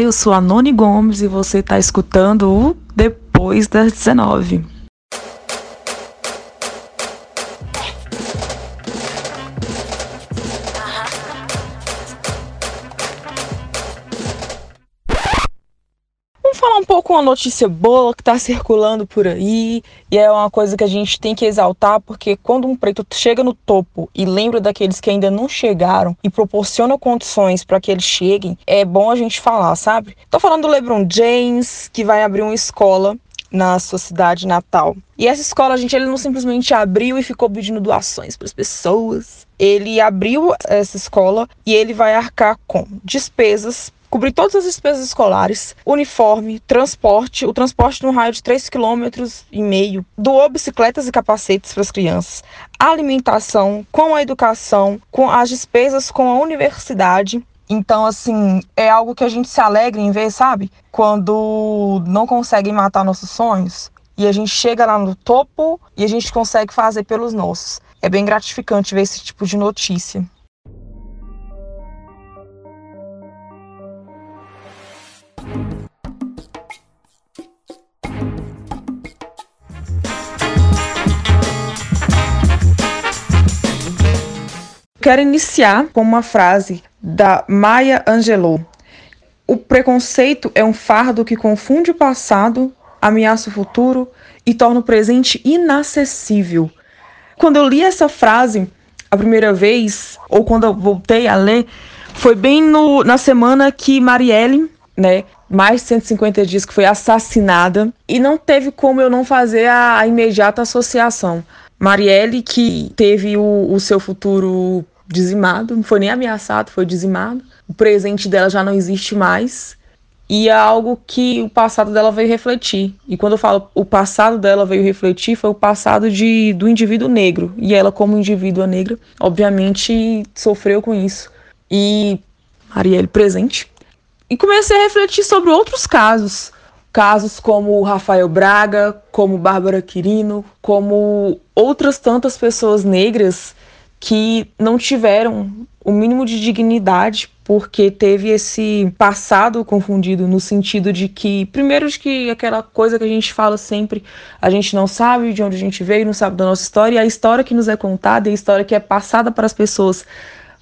Eu sou a Noni Gomes e você está escutando o Depois das 19. Pouco uma notícia boa que está circulando por aí e é uma coisa que a gente tem que exaltar porque quando um preto chega no topo e lembra daqueles que ainda não chegaram e proporciona condições para que eles cheguem, é bom a gente falar, sabe? Tô falando do LeBron James que vai abrir uma escola na sua cidade natal. E essa escola, gente, ele não simplesmente abriu e ficou pedindo doações para as pessoas. Ele abriu essa escola e ele vai arcar com despesas cobrir todas as despesas escolares, uniforme, transporte, o transporte no raio de 3,5 km doou bicicletas e capacetes para as crianças, alimentação, com a educação, com as despesas com a universidade. Então, assim, é algo que a gente se alegra em ver, sabe? Quando não conseguem matar nossos sonhos e a gente chega lá no topo e a gente consegue fazer pelos nossos. É bem gratificante ver esse tipo de notícia. Quero iniciar com uma frase da Maya Angelou. O preconceito é um fardo que confunde o passado, ameaça o futuro e torna o presente inacessível. Quando eu li essa frase a primeira vez, ou quando eu voltei a ler, foi bem no, na semana que Marielle, né, mais de 150 dias que foi assassinada, e não teve como eu não fazer a, a imediata associação. Marielle, que teve o, o seu futuro dizimado, não foi nem ameaçado, foi dizimado. O presente dela já não existe mais. E é algo que o passado dela veio refletir. E quando eu falo o passado dela veio refletir, foi o passado de, do indivíduo negro. E ela, como indivídua negra, obviamente sofreu com isso. E Marielle presente. E comecei a refletir sobre outros casos. Casos como o Rafael Braga, como Bárbara Quirino, como outras tantas pessoas negras que não tiveram o mínimo de dignidade porque teve esse passado confundido no sentido de que primeiro de que aquela coisa que a gente fala sempre, a gente não sabe de onde a gente veio, não sabe da nossa história, e a história que nos é contada, e a história que é passada para as pessoas,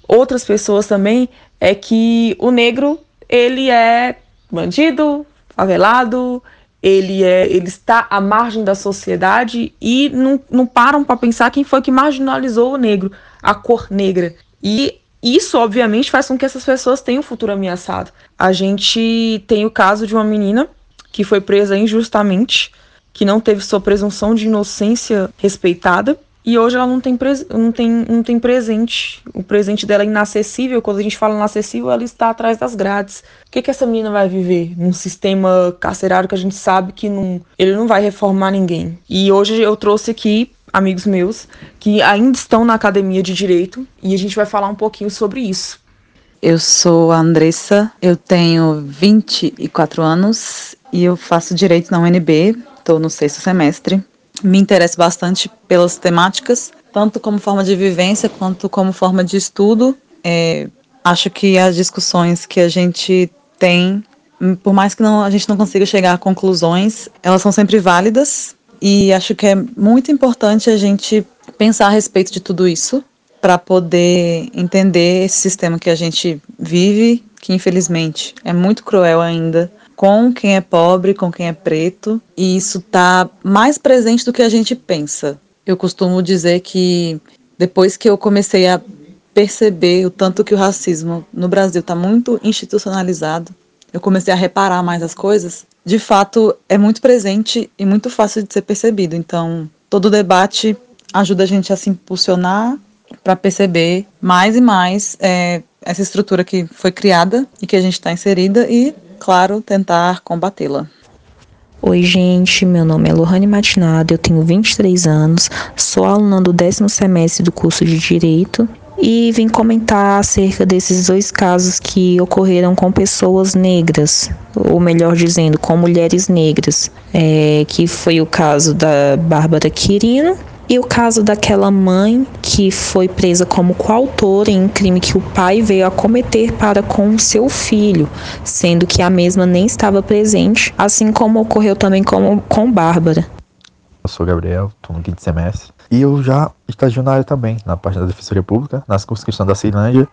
outras pessoas também, é que o negro, ele é bandido, favelado, ele, é, ele está à margem da sociedade e não, não param para pensar quem foi que marginalizou o negro, a cor negra. E isso, obviamente, faz com que essas pessoas tenham um futuro ameaçado. A gente tem o caso de uma menina que foi presa injustamente, que não teve sua presunção de inocência respeitada e hoje ela não tem, não, tem, não tem presente. O presente dela é inacessível. Quando a gente fala inacessível, ela está atrás das grades. O que, que essa menina vai viver num sistema carcerário que a gente sabe que não, ele não vai reformar ninguém? E hoje eu trouxe aqui amigos meus que ainda estão na academia de direito e a gente vai falar um pouquinho sobre isso. Eu sou a Andressa, eu tenho 24 anos e eu faço direito na UNB, estou no sexto semestre me interesso bastante pelas temáticas, tanto como forma de vivência quanto como forma de estudo. É, acho que as discussões que a gente tem, por mais que não, a gente não consiga chegar a conclusões, elas são sempre válidas e acho que é muito importante a gente pensar a respeito de tudo isso para poder entender esse sistema que a gente vive, que infelizmente é muito cruel ainda com quem é pobre, com quem é preto, e isso está mais presente do que a gente pensa. Eu costumo dizer que depois que eu comecei a perceber o tanto que o racismo no Brasil está muito institucionalizado, eu comecei a reparar mais as coisas. De fato, é muito presente e muito fácil de ser percebido. Então, todo debate ajuda a gente a se impulsionar para perceber mais e mais é, essa estrutura que foi criada e que a gente está inserida e claro, tentar combatê-la. Oi, gente, meu nome é Lohane Matinada, eu tenho 23 anos, sou aluna do décimo semestre do curso de Direito e vim comentar acerca desses dois casos que ocorreram com pessoas negras, ou melhor dizendo, com mulheres negras, é, que foi o caso da Bárbara Quirino E o caso daquela mãe que foi presa como coautora em um crime que o pai veio a cometer para com seu filho, sendo que a mesma nem estava presente, assim como ocorreu também com, com Bárbara. Eu sou Gabriel, estou no quinto semestre. E eu já estagio na área também, na parte da Defensoria Pública, nas circunscrição da Ceilândia.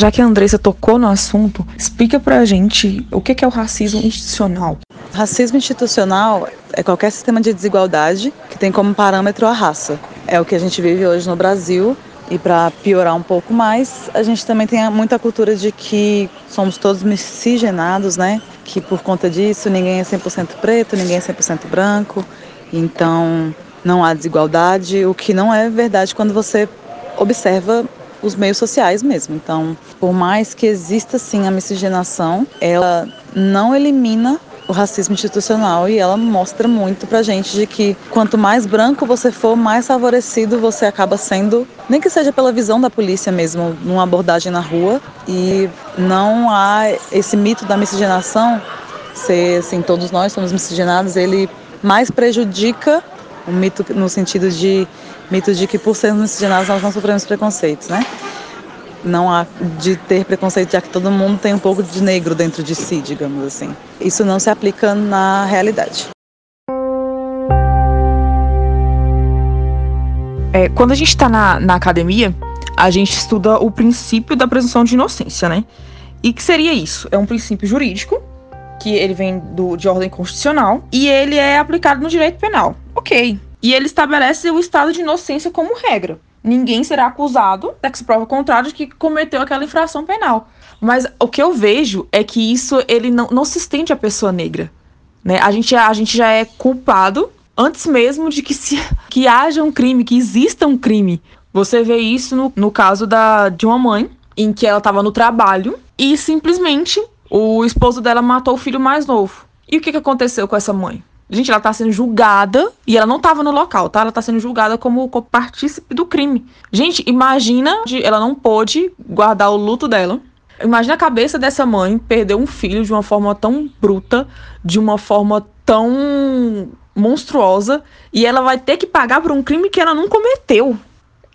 Já que a Andressa tocou no assunto, explica pra gente o que é o racismo institucional. Racismo institucional é qualquer sistema de desigualdade que tem como parâmetro a raça. É o que a gente vive hoje no Brasil. E para piorar um pouco mais, a gente também tem muita cultura de que somos todos miscigenados, né? Que por conta disso ninguém é 100% preto, ninguém é 100% branco. Então não há desigualdade, o que não é verdade quando você observa os meios sociais mesmo. Então, por mais que exista sim a miscigenação, ela não elimina o racismo institucional e ela mostra muito pra gente de que quanto mais branco você for, mais favorecido você acaba sendo, nem que seja pela visão da polícia mesmo, numa abordagem na rua. E não há esse mito da miscigenação, ser assim, todos nós somos miscigenados, ele mais prejudica o mito no sentido de mito de que por sermos miscigenados nós não sofremos preconceitos, né? não há de ter preconceito, já que todo mundo tem um pouco de negro dentro de si, digamos assim. Isso não se aplica na realidade. É, quando a gente está na, na academia, a gente estuda o princípio da presunção de inocência, né? E que seria isso? É um princípio jurídico, que ele vem do, de ordem constitucional, e ele é aplicado no direito penal. Ok. E ele estabelece o estado de inocência como regra ninguém será acusado, até que se prova o contrário, de que cometeu aquela infração penal. Mas o que eu vejo é que isso ele não, não se estende à pessoa negra. Né? A, gente, a gente já é culpado antes mesmo de que, se, que haja um crime, que exista um crime. Você vê isso no, no caso da, de uma mãe, em que ela estava no trabalho e simplesmente o esposo dela matou o filho mais novo. E o que, que aconteceu com essa mãe? Gente, ela tá sendo julgada e ela não tava no local, tá? Ela tá sendo julgada como, partícipe do crime. Gente, imagina, ela não pôde guardar o luto dela. Imagina a cabeça dessa mãe perder um filho de uma forma tão bruta, de uma forma tão monstruosa, e ela vai ter que pagar por um crime que ela não cometeu.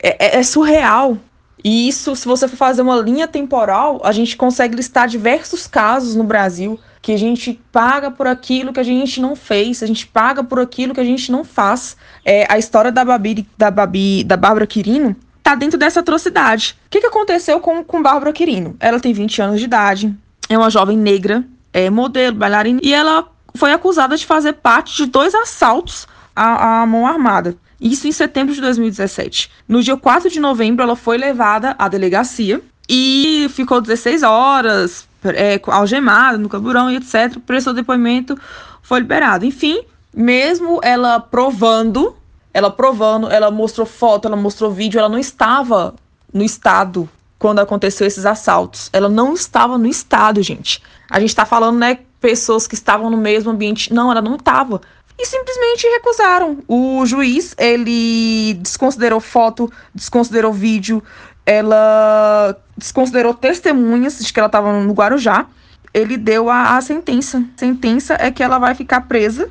É, é, é surreal. E isso, se você for fazer uma linha temporal, a gente consegue listar diversos casos no Brasil que a gente paga por aquilo que a gente não fez, a gente paga por aquilo que a gente não faz. É, a história da Babi, da Babi, da Bárbara Quirino tá dentro dessa atrocidade. O que, que aconteceu com, com Bárbara Quirino? Ela tem 20 anos de idade, é uma jovem negra, é modelo, bailarina, e ela foi acusada de fazer parte de dois assaltos à, à mão armada. Isso em setembro de 2017. No dia 4 de novembro, ela foi levada à delegacia e ficou 16 horas é, algemada no camburão e etc. Prestou depoimento, foi liberado. Enfim, mesmo ela provando, ela provando, ela mostrou foto, ela mostrou vídeo, ela não estava no estado quando aconteceu esses assaltos. Ela não estava no estado, gente. A gente está falando, né, pessoas que estavam no mesmo ambiente. Não, ela não estava. E simplesmente recusaram. O juiz, ele desconsiderou foto, desconsiderou vídeo, ela desconsiderou testemunhas de que ela estava no Guarujá. Ele deu a, a sentença. A sentença é que ela vai ficar presa,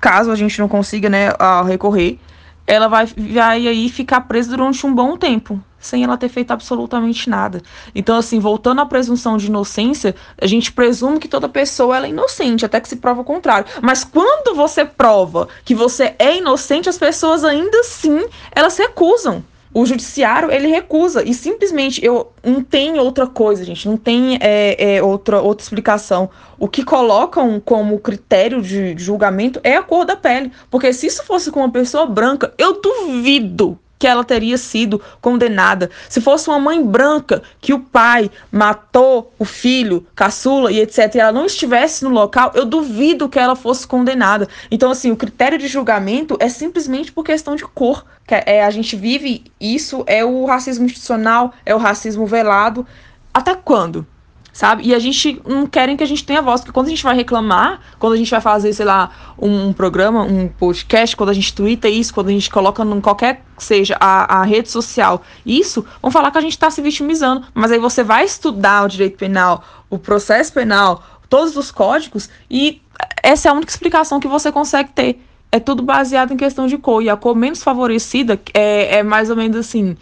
caso a gente não consiga, né, recorrer. Ela vai, vai aí ficar presa durante um bom tempo, sem ela ter feito absolutamente nada. Então, assim, voltando à presunção de inocência, a gente presume que toda pessoa é inocente, até que se prova o contrário. Mas quando você prova que você é inocente, as pessoas ainda assim, elas recusam o judiciário ele recusa. E simplesmente eu não tem outra coisa, gente, não tem é, é, outra outra explicação. O que colocam como critério de julgamento é a cor da pele, porque se isso fosse com uma pessoa branca, eu duvido que ela teria sido condenada. Se fosse uma mãe branca que o pai matou o filho, caçula e etc, e ela não estivesse no local, eu duvido que ela fosse condenada. Então, assim, o critério de julgamento é simplesmente por questão de cor. Que é, a gente vive isso, é o racismo institucional, é o racismo velado. Até quando? Sabe? E a gente não querem que a gente tenha voz, porque quando a gente vai reclamar, quando a gente vai fazer, sei lá, um programa, um podcast, quando a gente twitta isso, quando a gente coloca em qualquer seja a, a rede social, isso, vão falar que a gente está se vitimizando. Mas aí você vai estudar o direito penal, o processo penal, todos os códigos, e essa é a única explicação que você consegue ter é tudo baseado em questão de cor. E a cor menos favorecida é, é mais ou menos assim,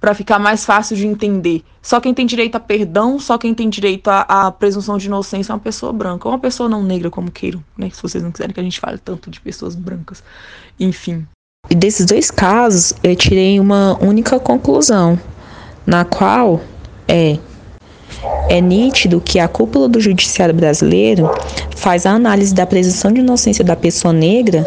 para ficar mais fácil de entender. Só quem tem direito a perdão, só quem tem direito à presunção de inocência é uma pessoa branca. Ou uma pessoa não negra, como queiram, né? Se vocês não quiserem que a gente fale tanto de pessoas brancas. Enfim. E desses dois casos, eu tirei uma única conclusão, na qual é é nítido que a cúpula do judiciário brasileiro faz a análise da presunção de inocência da pessoa negra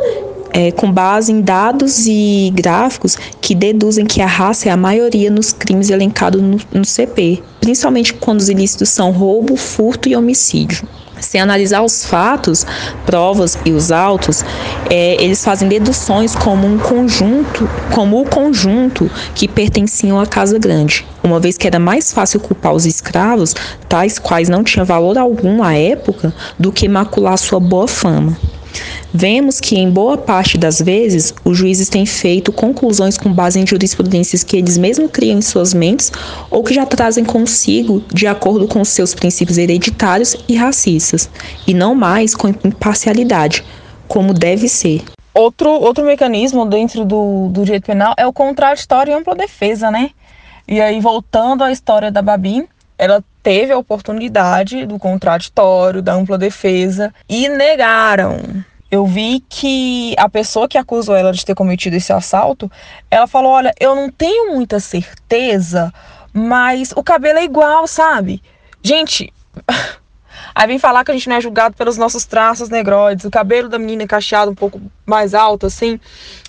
é, com base em dados e gráficos que deduzem que a raça é a maioria nos crimes elencados no, no CP, principalmente quando os ilícitos são roubo, furto e homicídio. Sem analisar os fatos, provas e os autos, é, eles fazem deduções como um conjunto, como o conjunto que pertenciam à casa grande, uma vez que era mais fácil culpar os escravos, tais quais não tinham valor algum à época, do que macular sua boa fama. Vemos que, em boa parte das vezes, os juízes têm feito conclusões com base em jurisprudências que eles mesmos criam em suas mentes ou que já trazem consigo de acordo com seus princípios hereditários e racistas, e não mais com imparcialidade, como deve ser. Outro, outro mecanismo dentro do, do direito penal é o contraditório e ampla defesa, né? E aí, voltando à história da Babi, ela teve a oportunidade do contraditório, da ampla defesa e negaram. Eu vi que a pessoa que acusou ela de ter cometido esse assalto, ela falou: "Olha, eu não tenho muita certeza, mas o cabelo é igual, sabe?" Gente, Aí vem falar que a gente não é julgado pelos nossos traços negroides, o cabelo da menina é cacheado um pouco mais alto, assim,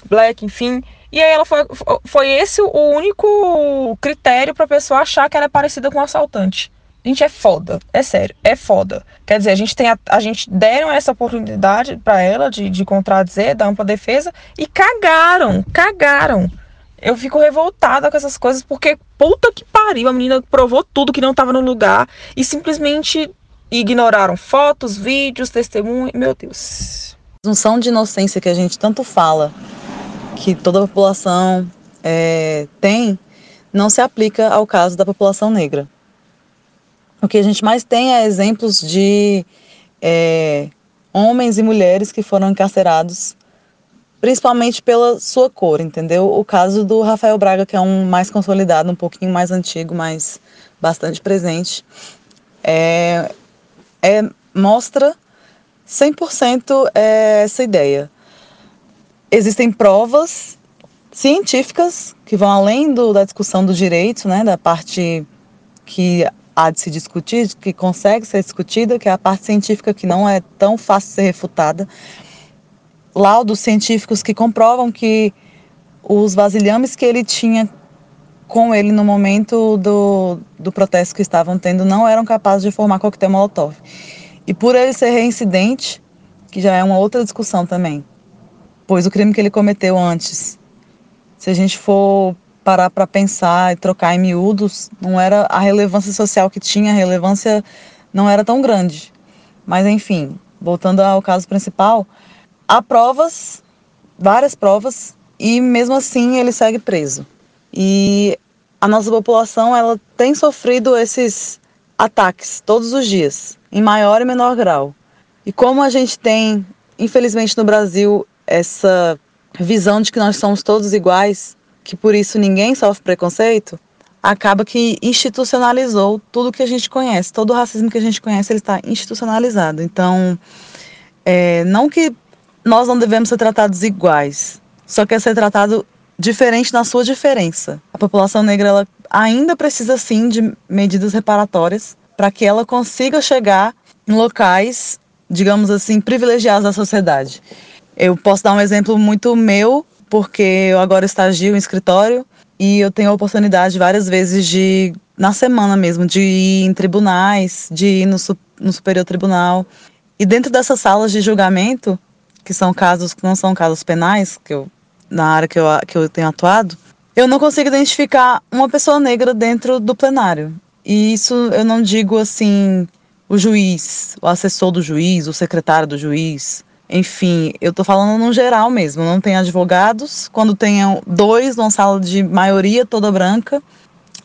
black, enfim. E aí ela foi, foi esse o único critério para a pessoa achar que ela é parecida com um assaltante. Gente, é foda. É sério, é foda. Quer dizer, a gente tem a, a gente deram essa oportunidade para ela de, de contradizer, dar ampla defesa e cagaram, cagaram. Eu fico revoltada com essas coisas porque puta que pariu, a menina provou tudo que não tava no lugar e simplesmente ignoraram fotos, vídeos, testemunhos. Meu Deus. Presunção de inocência que a gente tanto fala, que toda a população é, tem, não se aplica ao caso da população negra. O que a gente mais tem é exemplos de é, homens e mulheres que foram encarcerados, principalmente pela sua cor, entendeu? O caso do Rafael Braga, que é um mais consolidado, um pouquinho mais antigo, mas bastante presente, é, é, mostra 100% é, essa ideia. Existem provas científicas que vão além do, da discussão do direito, né, da parte que há de se discutir, que consegue ser discutida, que é a parte científica que não é tão fácil de ser refutada. Laudos científicos que comprovam que os vasilhames que ele tinha com ele no momento do, do protesto que estavam tendo não eram capazes de formar coquetel molotov. E por ele ser reincidente, que já é uma outra discussão também, pois o crime que ele cometeu antes, se a gente for parar para pensar e trocar em miúdos, não era a relevância social que tinha, a relevância não era tão grande. Mas enfim, voltando ao caso principal, há provas, várias provas, e mesmo assim ele segue preso. E a nossa população ela tem sofrido esses ataques todos os dias, em maior e menor grau. E como a gente tem, infelizmente no Brasil, essa visão de que nós somos todos iguais, que por isso ninguém sofre preconceito, acaba que institucionalizou tudo que a gente conhece. Todo o racismo que a gente conhece ele está institucionalizado. Então, é, não que nós não devemos ser tratados iguais, só que é ser tratado diferente na sua diferença. A população negra ela ainda precisa sim de medidas reparatórias para que ela consiga chegar em locais, digamos assim, privilegiados da sociedade. Eu posso dar um exemplo muito meu porque eu agora estagio em escritório e eu tenho a oportunidade várias vezes de, na semana mesmo, de ir em tribunais, de ir no, no Superior Tribunal. E dentro dessas salas de julgamento, que são casos que não são casos penais, que eu, na área que eu, que eu tenho atuado, eu não consigo identificar uma pessoa negra dentro do plenário. E isso eu não digo assim, o juiz, o assessor do juiz, o secretário do juiz, enfim, eu tô falando no geral mesmo. Não tem advogados. Quando tenham dois numa sala de maioria toda branca.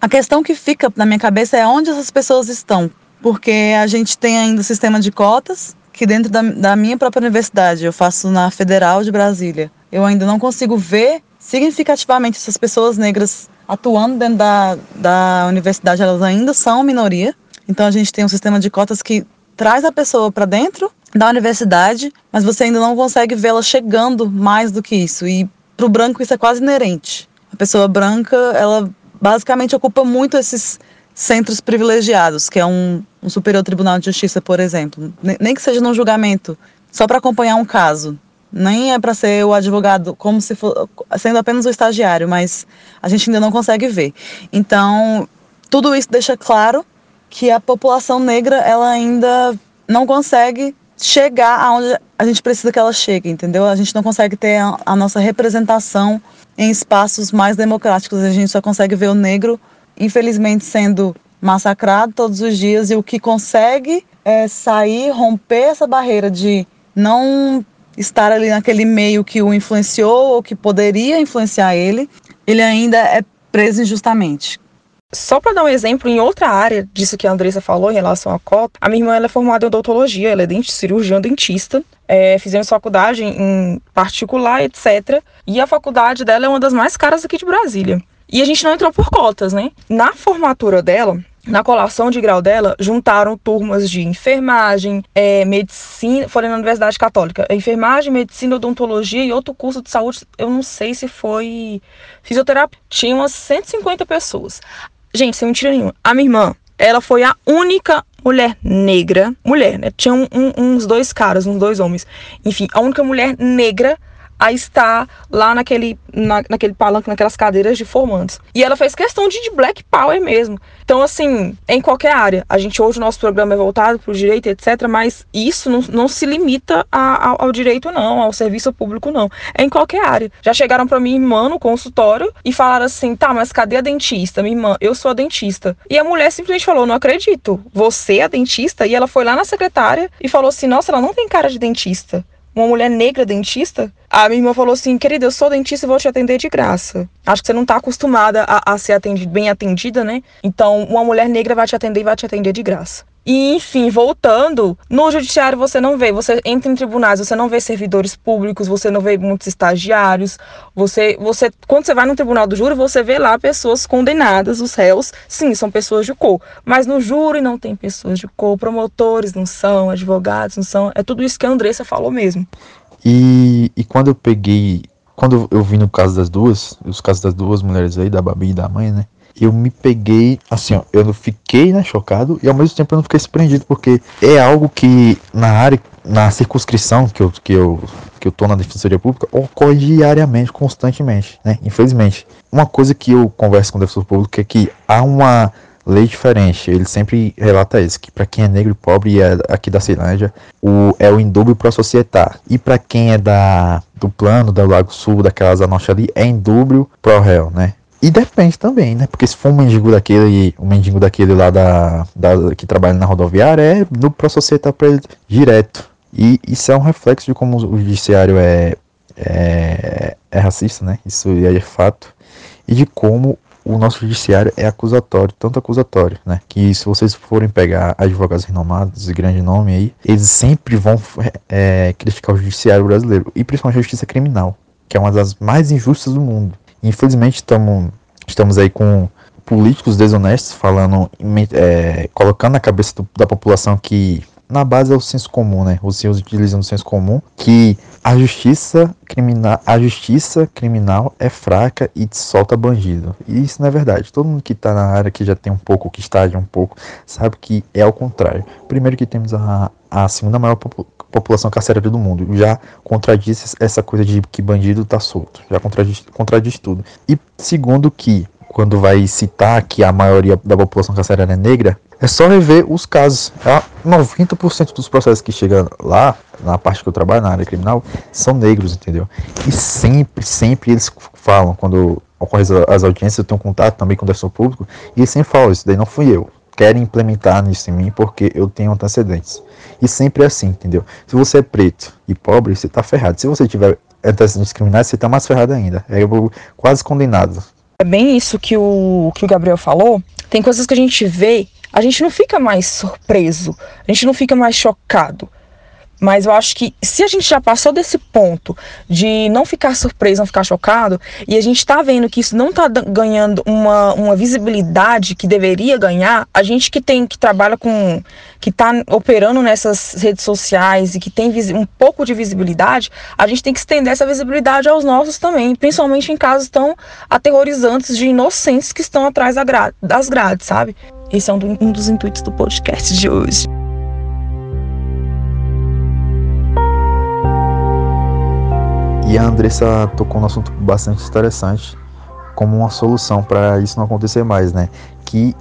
A questão que fica na minha cabeça é onde essas pessoas estão. Porque a gente tem ainda o sistema de cotas, que dentro da, da minha própria universidade, eu faço na Federal de Brasília, eu ainda não consigo ver significativamente essas pessoas negras atuando dentro da, da universidade, elas ainda são minoria. Então a gente tem um sistema de cotas que traz a pessoa para dentro da universidade, mas você ainda não consegue vê-la chegando mais do que isso. E para o branco isso é quase inerente. A pessoa branca, ela basicamente ocupa muito esses centros privilegiados, que é um, um superior tribunal de justiça, por exemplo. Nem que seja num julgamento, só para acompanhar um caso. Nem é para ser o advogado, como se for, sendo apenas o estagiário, mas a gente ainda não consegue ver. Então, tudo isso deixa claro que a população negra ela ainda não consegue chegar aonde a gente precisa que ela chegue, entendeu? A gente não consegue ter a, a nossa representação em espaços mais democráticos. A gente só consegue ver o negro, infelizmente, sendo massacrado todos os dias e o que consegue é sair, romper essa barreira de não estar ali naquele meio que o influenciou ou que poderia influenciar ele, ele ainda é preso injustamente. Só para dar um exemplo, em outra área disso que a Andressa falou em relação à cota, a minha irmã ela é formada em odontologia, ela é dentista, cirurgiã dentista, é, fizemos faculdade em particular, etc. E a faculdade dela é uma das mais caras aqui de Brasília. E a gente não entrou por cotas, né? Na formatura dela, na colação de grau dela, juntaram turmas de enfermagem, é, medicina, foi na Universidade Católica, enfermagem, medicina, odontologia e outro curso de saúde, eu não sei se foi fisioterapia. Tinha umas 150 pessoas. Gente, sem mentira nenhuma. A minha irmã, ela foi a única mulher negra, mulher, né? Tinha um, um, uns dois caras, uns dois homens. Enfim, a única mulher negra a estar lá naquele, na, naquele palanque, naquelas cadeiras de formandos. E ela fez questão de, de black power mesmo. Então, assim, em qualquer área. A gente hoje, o nosso programa é voltado para o direito, etc. Mas isso não, não se limita a, ao, ao, direito, não, ao serviço público, não. É em qualquer área. Já chegaram para mim, irmã, no consultório e falaram assim: tá, mas cadê a dentista? Minha irmã, eu sou a dentista. E a mulher simplesmente falou: não acredito, você é a dentista? E ela foi lá na secretária e falou assim: nossa, ela não tem cara de dentista uma mulher negra dentista, a minha irmã falou assim: querida, eu sou dentista e vou te atender de graça. Acho que você não está acostumada a, a ser atendida, bem atendida, né? Então, uma mulher negra vai te atender e vai te atender de graça. E, enfim, voltando, no judiciário você não vê, você entra em tribunais, você não vê servidores públicos, você não vê muitos estagiários, você, você quando você vai no tribunal do júri, você vê lá pessoas condenadas, os réus, sim, são pessoas de cor, mas no júri não tem pessoas de cor, promotores não são, advogados não são, é tudo isso que a Andressa falou mesmo. E, e quando eu peguei, quando eu vi no caso das duas, os casos das duas mulheres aí, da Babi e da mãe, né, eu me peguei, assim, ó, eu não fiquei, né, chocado, e ao mesmo tempo eu não fiquei surpreendido, porque é algo que na área, na circunscrição que eu, que eu, que eu tô na Defensoria Pública, ocorre diariamente, constantemente, né, infelizmente. Uma coisa que eu converso com o defensor público é que há uma lei diferente. Ele sempre relata isso, que para quem é negro e pobre e é aqui da Ceilândia, o, é o indúbio pro societar. E para quem é da, do plano, do Lago Sul, daquela Norte ali, é indúbio pro réu, né? E depende também, né? Porque se for um mendigo daquele, um mendigo daquele lá da, da que trabalha na rodoviária, é no Processetar para ele direto. E isso é um reflexo de como o judiciário é, é, é racista, né? Isso é fato. E de como o nosso judiciário é acusatório, tanto acusatório, né? Que se vocês forem pegar advogados renomados de grande nome aí, eles sempre vão é, criticar o judiciário brasileiro, e principalmente a justiça criminal, que é uma das mais injustas do mundo. Infelizmente tamo, estamos aí com políticos desonestos falando, é, colocando na cabeça do, da população que na base é o senso comum, né? Os senhores utilizam o senso comum que a justiça criminal, a justiça criminal é fraca e solta bandido. E isso não é verdade. Todo mundo que está na área que já tem um pouco, que está um pouco, sabe que é o contrário. Primeiro que temos a, a segunda maior população carcerária do mundo. Já contradiz essa coisa de que bandido tá solto. Já contradiz, contradiz tudo. E segundo que, quando vai citar que a maioria da população carcerária é negra, é só rever os casos. 90% dos processos que chegam lá, na parte que eu trabalho, na área criminal, são negros, entendeu? E sempre, sempre eles falam, quando ocorrem as audiências, eu tenho contato também com o defensor público, e eles sempre falam, isso daí não fui eu. Querem implementar nisso em mim porque eu tenho antecedentes. E sempre é assim, entendeu? Se você é preto e pobre, você tá ferrado. Se você tiver antecedentes criminais, você tá mais ferrado ainda. É quase condenado. É bem isso que o, que o Gabriel falou. Tem coisas que a gente vê, a gente não fica mais surpreso, a gente não fica mais chocado. Mas eu acho que se a gente já passou desse ponto de não ficar surpreso, não ficar chocado, e a gente está vendo que isso não está ganhando uma, uma visibilidade que deveria ganhar, a gente que tem que trabalha com que está operando nessas redes sociais e que tem um pouco de visibilidade, a gente tem que estender essa visibilidade aos nossos também, principalmente em casos tão aterrorizantes de inocentes que estão atrás das grades, sabe? Esse é um, do, um dos intuitos do podcast de hoje. E a Andressa tocou um assunto bastante interessante, como uma solução para isso não acontecer mais, né? Que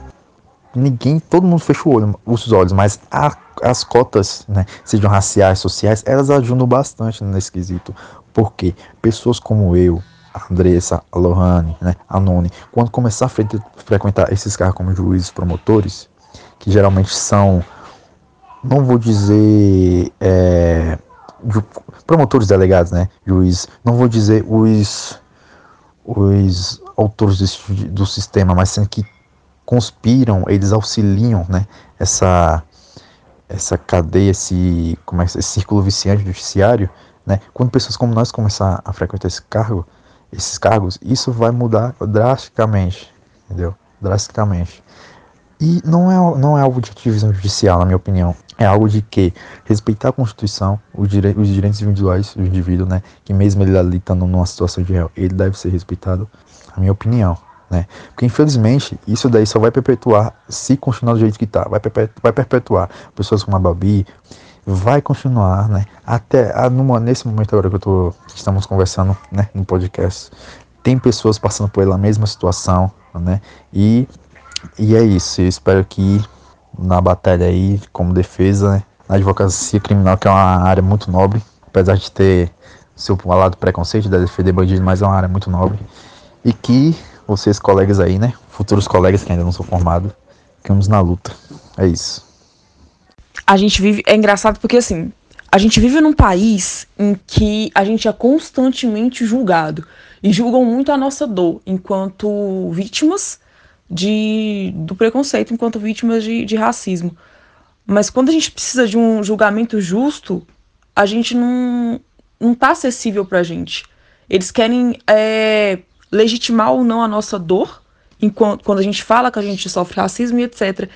ninguém, todo mundo fecha o olho, os olhos, mas a, as cotas, né, sejam raciais, sociais, elas ajudam bastante nesse quesito. Porque pessoas como eu, a Andressa, a Lohane, né, a Noni, quando começar a fre frequentar esses carros como juízes promotores, que geralmente são, não vou dizer é, promotores delegados, né, juiz, não vou dizer os os autores do, do sistema, mas sendo que conspiram, eles auxiliam, né, essa essa cadeia, esse como é, esse círculo viciante do judiciário, né? Quando pessoas como nós começar a frequentar esse cargo, esses cargos, isso vai mudar drasticamente, entendeu? Drasticamente. E não é, não é algo de ativismo judicial, na minha opinião. É algo de que respeitar a Constituição, os, os direitos individuais do indivíduo, né? Que mesmo ele ali estando numa situação de réu, ele deve ser respeitado, na minha opinião. Né? Porque infelizmente isso daí só vai perpetuar se continuar do jeito que está, vai, perpetuar, vai perpetuar pessoas como a Babi, vai continuar, né? Até a, numa, nesse momento agora que eu tô, estamos conversando, né, no podcast, tem pessoas passando pela mesma situação, né? E e é isso. Eu espero que na batalha aí, como defesa, né, na advocacia criminal, que é uma área muito nobre, apesar de ter seu lado preconceito de defender bandido, mas é uma área muito nobre. E que vocês, colegas aí, né? Futuros colegas que ainda não são formados, ficamos na luta. É isso. A gente vive. É engraçado porque assim. A gente vive num país em que a gente é constantemente julgado. E julgam muito a nossa dor enquanto vítimas de, do preconceito enquanto vítimas de, de racismo. Mas quando a gente precisa de um julgamento justo, a gente não, não tá acessível pra gente. Eles querem é, legitimar ou não a nossa dor, enquanto, quando a gente fala que a gente sofre racismo e etc.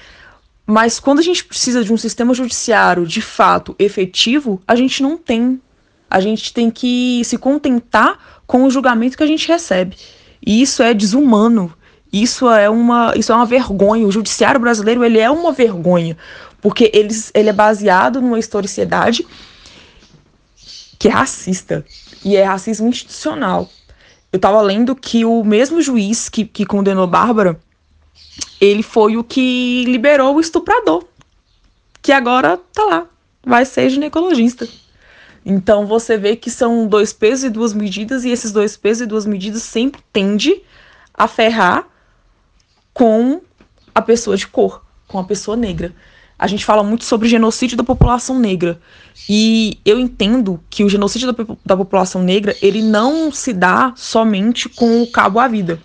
Mas quando a gente precisa de um sistema judiciário de fato efetivo, a gente não tem. A gente tem que se contentar com o julgamento que a gente recebe. E isso é desumano. Isso é uma, isso é uma vergonha. O judiciário brasileiro ele é uma vergonha, porque ele, ele é baseado numa historicidade que é racista e é racismo institucional. Eu estava lendo que o mesmo juiz que, que condenou Bárbara, ele foi o que liberou o estuprador, que agora tá lá, vai ser ginecologista. Então você vê que são dois pesos e duas medidas, e esses dois pesos e duas medidas sempre tende a ferrar com a pessoa de cor, com a pessoa negra. A gente fala muito sobre genocídio da população negra. E eu entendo que o genocídio da, da população negra, ele não se dá somente com o cabo à vida,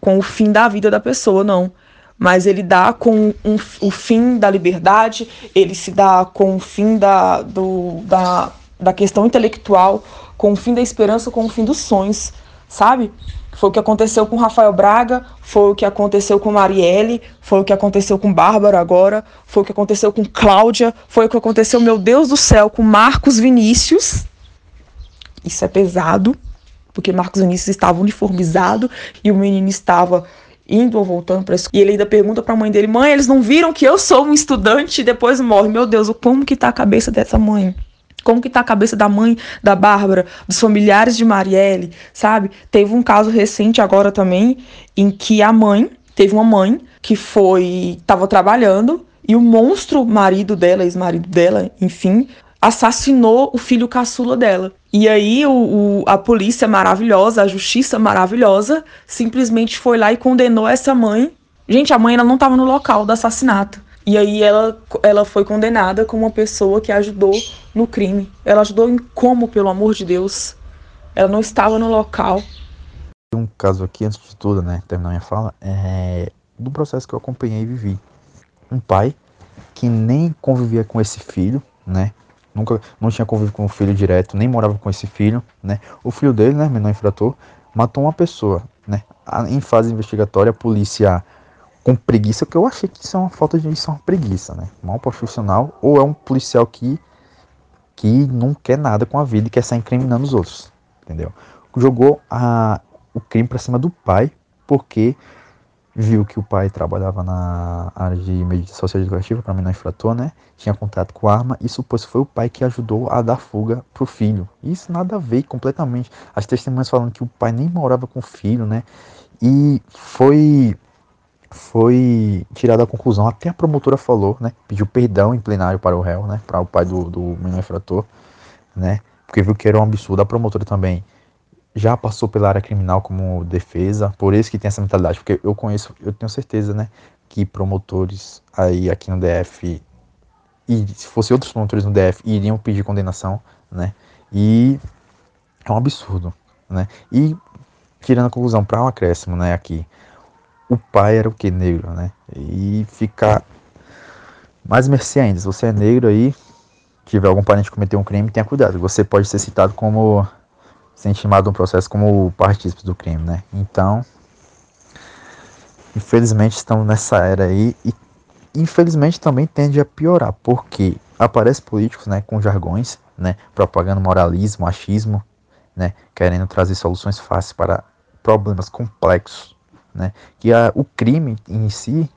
com o fim da vida da pessoa, não. Mas ele dá com um, o fim da liberdade, ele se dá com o fim da, do, da, da questão intelectual, com o fim da esperança, com o fim dos sonhos, sabe? Foi o que aconteceu com Rafael Braga, foi o que aconteceu com Marielle, foi o que aconteceu com Bárbara agora, foi o que aconteceu com Cláudia, foi o que aconteceu, meu Deus do céu, com Marcos Vinícius. Isso é pesado, porque Marcos Vinícius estava uniformizado e o menino estava indo ou voltando para escola. E ele ainda pergunta para a mãe dele: "Mãe, eles não viram que eu sou um estudante e depois morre". Meu Deus, como que tá a cabeça dessa mãe? Como que tá a cabeça da mãe da Bárbara, dos familiares de Marielle, sabe? Teve um caso recente agora também em que a mãe, teve uma mãe que foi estava trabalhando e o monstro marido dela, ex-marido dela, enfim, assassinou o filho caçula dela. E aí o, o, a polícia maravilhosa, a justiça maravilhosa, simplesmente foi lá e condenou essa mãe. Gente, a mãe ela não estava no local do assassinato. E aí ela, ela foi condenada como uma pessoa que ajudou no crime. Ela ajudou em como, pelo amor de Deus? Ela não estava no local. Um caso aqui, antes de tudo, né, terminar minha fala, é do processo que eu acompanhei e vivi. Um pai que nem convivia com esse filho, né, nunca não tinha convívio com o filho direto, nem morava com esse filho, né? O filho dele, né, menor infrator, matou uma pessoa, né? Em fase investigatória, a polícia com preguiça, que eu achei que isso é uma falta de isso é uma preguiça, né? Mal profissional, ou é um policial que que não quer nada com a vida e quer sair incriminando os outros, entendeu? Jogou a, o crime para cima do pai, porque viu que o pai trabalhava na área de medida social educativa para menor infrator, né? Tinha contato com arma e supôs que foi o pai que ajudou a dar fuga pro filho. Isso nada a ver completamente. As testemunhas falando que o pai nem morava com o filho, né? E foi foi tirada a conclusão, até a promotora falou, né? Pediu perdão em plenário para o réu, né? Para o pai do, do menor infrator, né? Porque viu que era um absurdo. A promotora também já passou pela área criminal como defesa, por isso que tem essa mentalidade, porque eu conheço, eu tenho certeza, né, que promotores aí aqui no DF e se fosse outros promotores no DF iriam pedir condenação, né? E é um absurdo, né? E tirando a conclusão para um acréscimo, né, aqui, o pai era o que negro, né? E ficar mais mercê ainda, se você é negro aí, tiver algum parente que cometeu um crime, tenha cuidado, você pode ser citado como ser intimado um processo como partícipe do crime, né? Então, infelizmente estamos nessa era aí e infelizmente também tende a piorar, porque aparece políticos, né, com jargões, né, propagando moralismo, machismo, né, querendo trazer soluções fáceis para problemas complexos, né? Que a, o crime em si,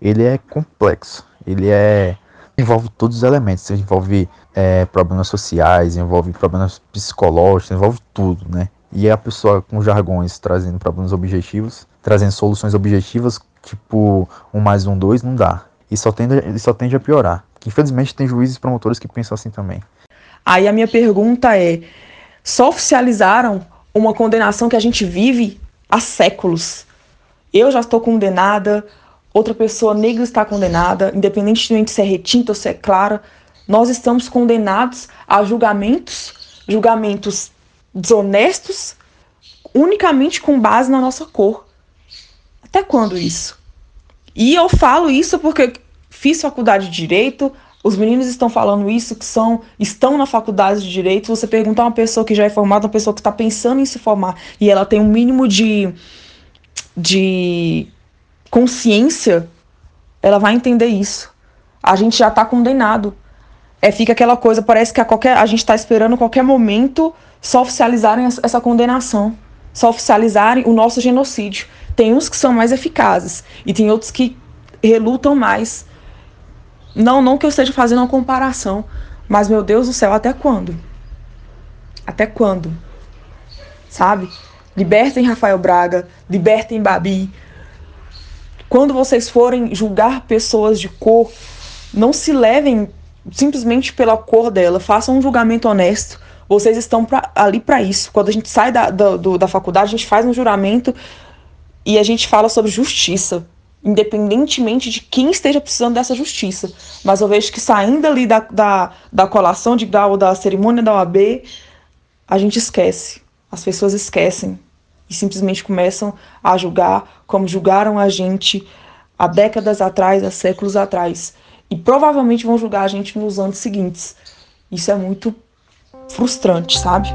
ele é complexo, ele é envolve todos os elementos, envolve é, problemas sociais, envolve problemas psicológicos, envolve tudo, né? E a pessoa com jargões trazendo problemas objetivos, trazendo soluções objetivas, tipo um mais um, dois, não dá. E só tende, só tende a piorar. Que, infelizmente tem juízes promotores que pensam assim também. Aí a minha pergunta é: só oficializaram uma condenação que a gente vive há séculos? Eu já estou condenada, outra pessoa negra está condenada, independentemente se é retinta ou se é clara, nós estamos condenados a julgamentos, julgamentos desonestos, unicamente com base na nossa cor. Até quando isso? E eu falo isso porque fiz faculdade de direito, os meninos estão falando isso, que são estão na faculdade de direito. Você perguntar uma pessoa que já é formada, uma pessoa que está pensando em se formar e ela tem um mínimo de, de consciência, ela vai entender isso. A gente já está condenado é, fica aquela coisa, parece que a, qualquer, a gente está esperando qualquer momento só oficializarem essa condenação, só oficializarem o nosso genocídio. Tem uns que são mais eficazes e tem outros que relutam mais. Não, não que eu esteja fazendo uma comparação, mas meu Deus do céu, até quando? Até quando? Sabe? Libertem Rafael Braga, libertem Babi. Quando vocês forem julgar pessoas de cor, não se levem simplesmente pela cor dela, façam um julgamento honesto. Vocês estão pra, ali para isso. Quando a gente sai da, da, do, da faculdade, a gente faz um juramento e a gente fala sobre justiça, independentemente de quem esteja precisando dessa justiça. Mas eu vejo que saindo ali da, da, da colação de grau, da cerimônia da OAB, a gente esquece. As pessoas esquecem e simplesmente começam a julgar como julgaram a gente há décadas atrás, há séculos atrás e provavelmente vão julgar a gente nos anos seguintes. Isso é muito frustrante, sabe?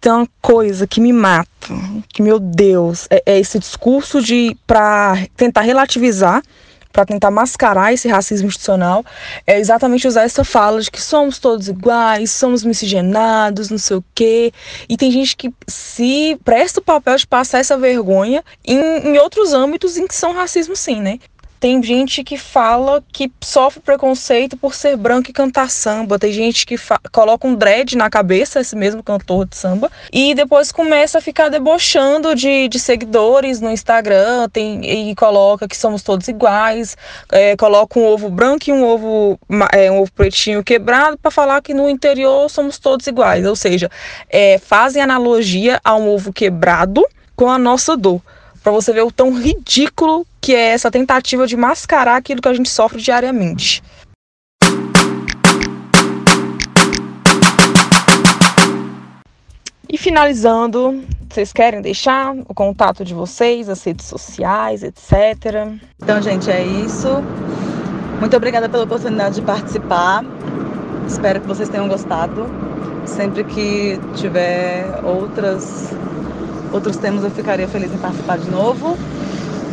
Tem uma coisa que me mata, que meu Deus, é, é esse discurso de para tentar relativizar para tentar mascarar esse racismo institucional, é exatamente usar essa fala de que somos todos iguais, somos miscigenados, não sei o quê. E tem gente que se presta o papel de passar essa vergonha em, em outros âmbitos em que são racismo sim, né? Tem gente que fala que sofre preconceito por ser branco e cantar samba. Tem gente que coloca um dread na cabeça, esse mesmo cantor de samba, e depois começa a ficar debochando de, de seguidores no Instagram tem, e coloca que somos todos iguais, é, coloca um ovo branco e um ovo, é, um ovo pretinho quebrado para falar que no interior somos todos iguais. Ou seja, é, fazem analogia a um ovo quebrado com a nossa dor para você ver o tão ridículo que é essa tentativa de mascarar aquilo que a gente sofre diariamente. E finalizando, vocês querem deixar o contato de vocês, as redes sociais, etc. Então, gente, é isso. Muito obrigada pela oportunidade de participar. Espero que vocês tenham gostado. Sempre que tiver outras, outros temas, eu ficaria feliz em participar de novo.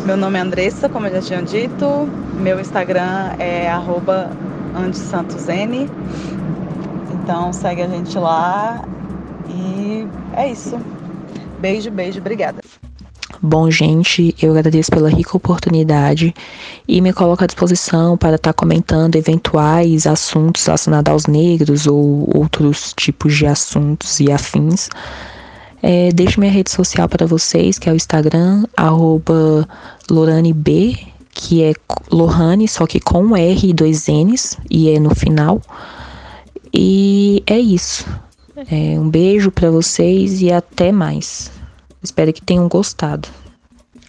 Meu nome é Andressa, como já tinha dito. Meu Instagram é andesantosn. Então segue a gente lá e é isso. Beijo, beijo, obrigada. Bom, gente, eu agradeço pela rica oportunidade e me coloco à disposição para estar comentando eventuais assuntos relacionados aos negros ou outros tipos de assuntos e afins. É, deixo minha rede social para vocês, que é o Instagram, LoraniB, que é Lohane, só que com R e dois N's, e é no final. E é isso. É, um beijo para vocês e até mais. Espero que tenham gostado.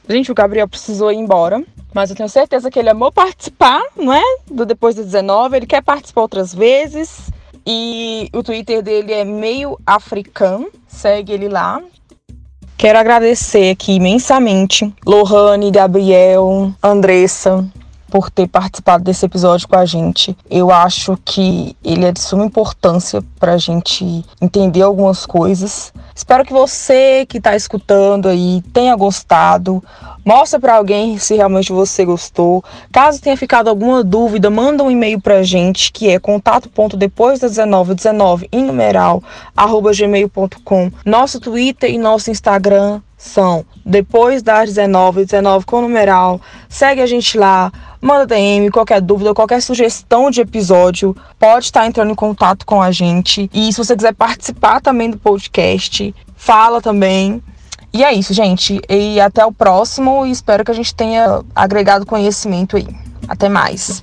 Gente, o Gabriel precisou ir embora, mas eu tenho certeza que ele amou participar, não é? Do Depois do 19. Ele quer participar outras vezes. E o Twitter dele é meio africano. Segue ele lá. Quero agradecer aqui imensamente Lohane, Gabriel, Andressa, por ter participado desse episódio com a gente. Eu acho que ele é de suma importância para a gente entender algumas coisas. Espero que você que está escutando aí tenha gostado. Mostra para alguém se realmente você gostou. Caso tenha ficado alguma dúvida, manda um e-mail para a gente que é contato.depois das 19 19 em numeral arroba gmail.com. Nosso Twitter e nosso Instagram são depois das 19 19 com numeral. Segue a gente lá manda DM, qualquer dúvida, qualquer sugestão de episódio, pode estar entrando em contato com a gente. E se você quiser participar também do podcast, fala também. E é isso, gente. E até o próximo. E espero que a gente tenha agregado conhecimento aí. Até mais.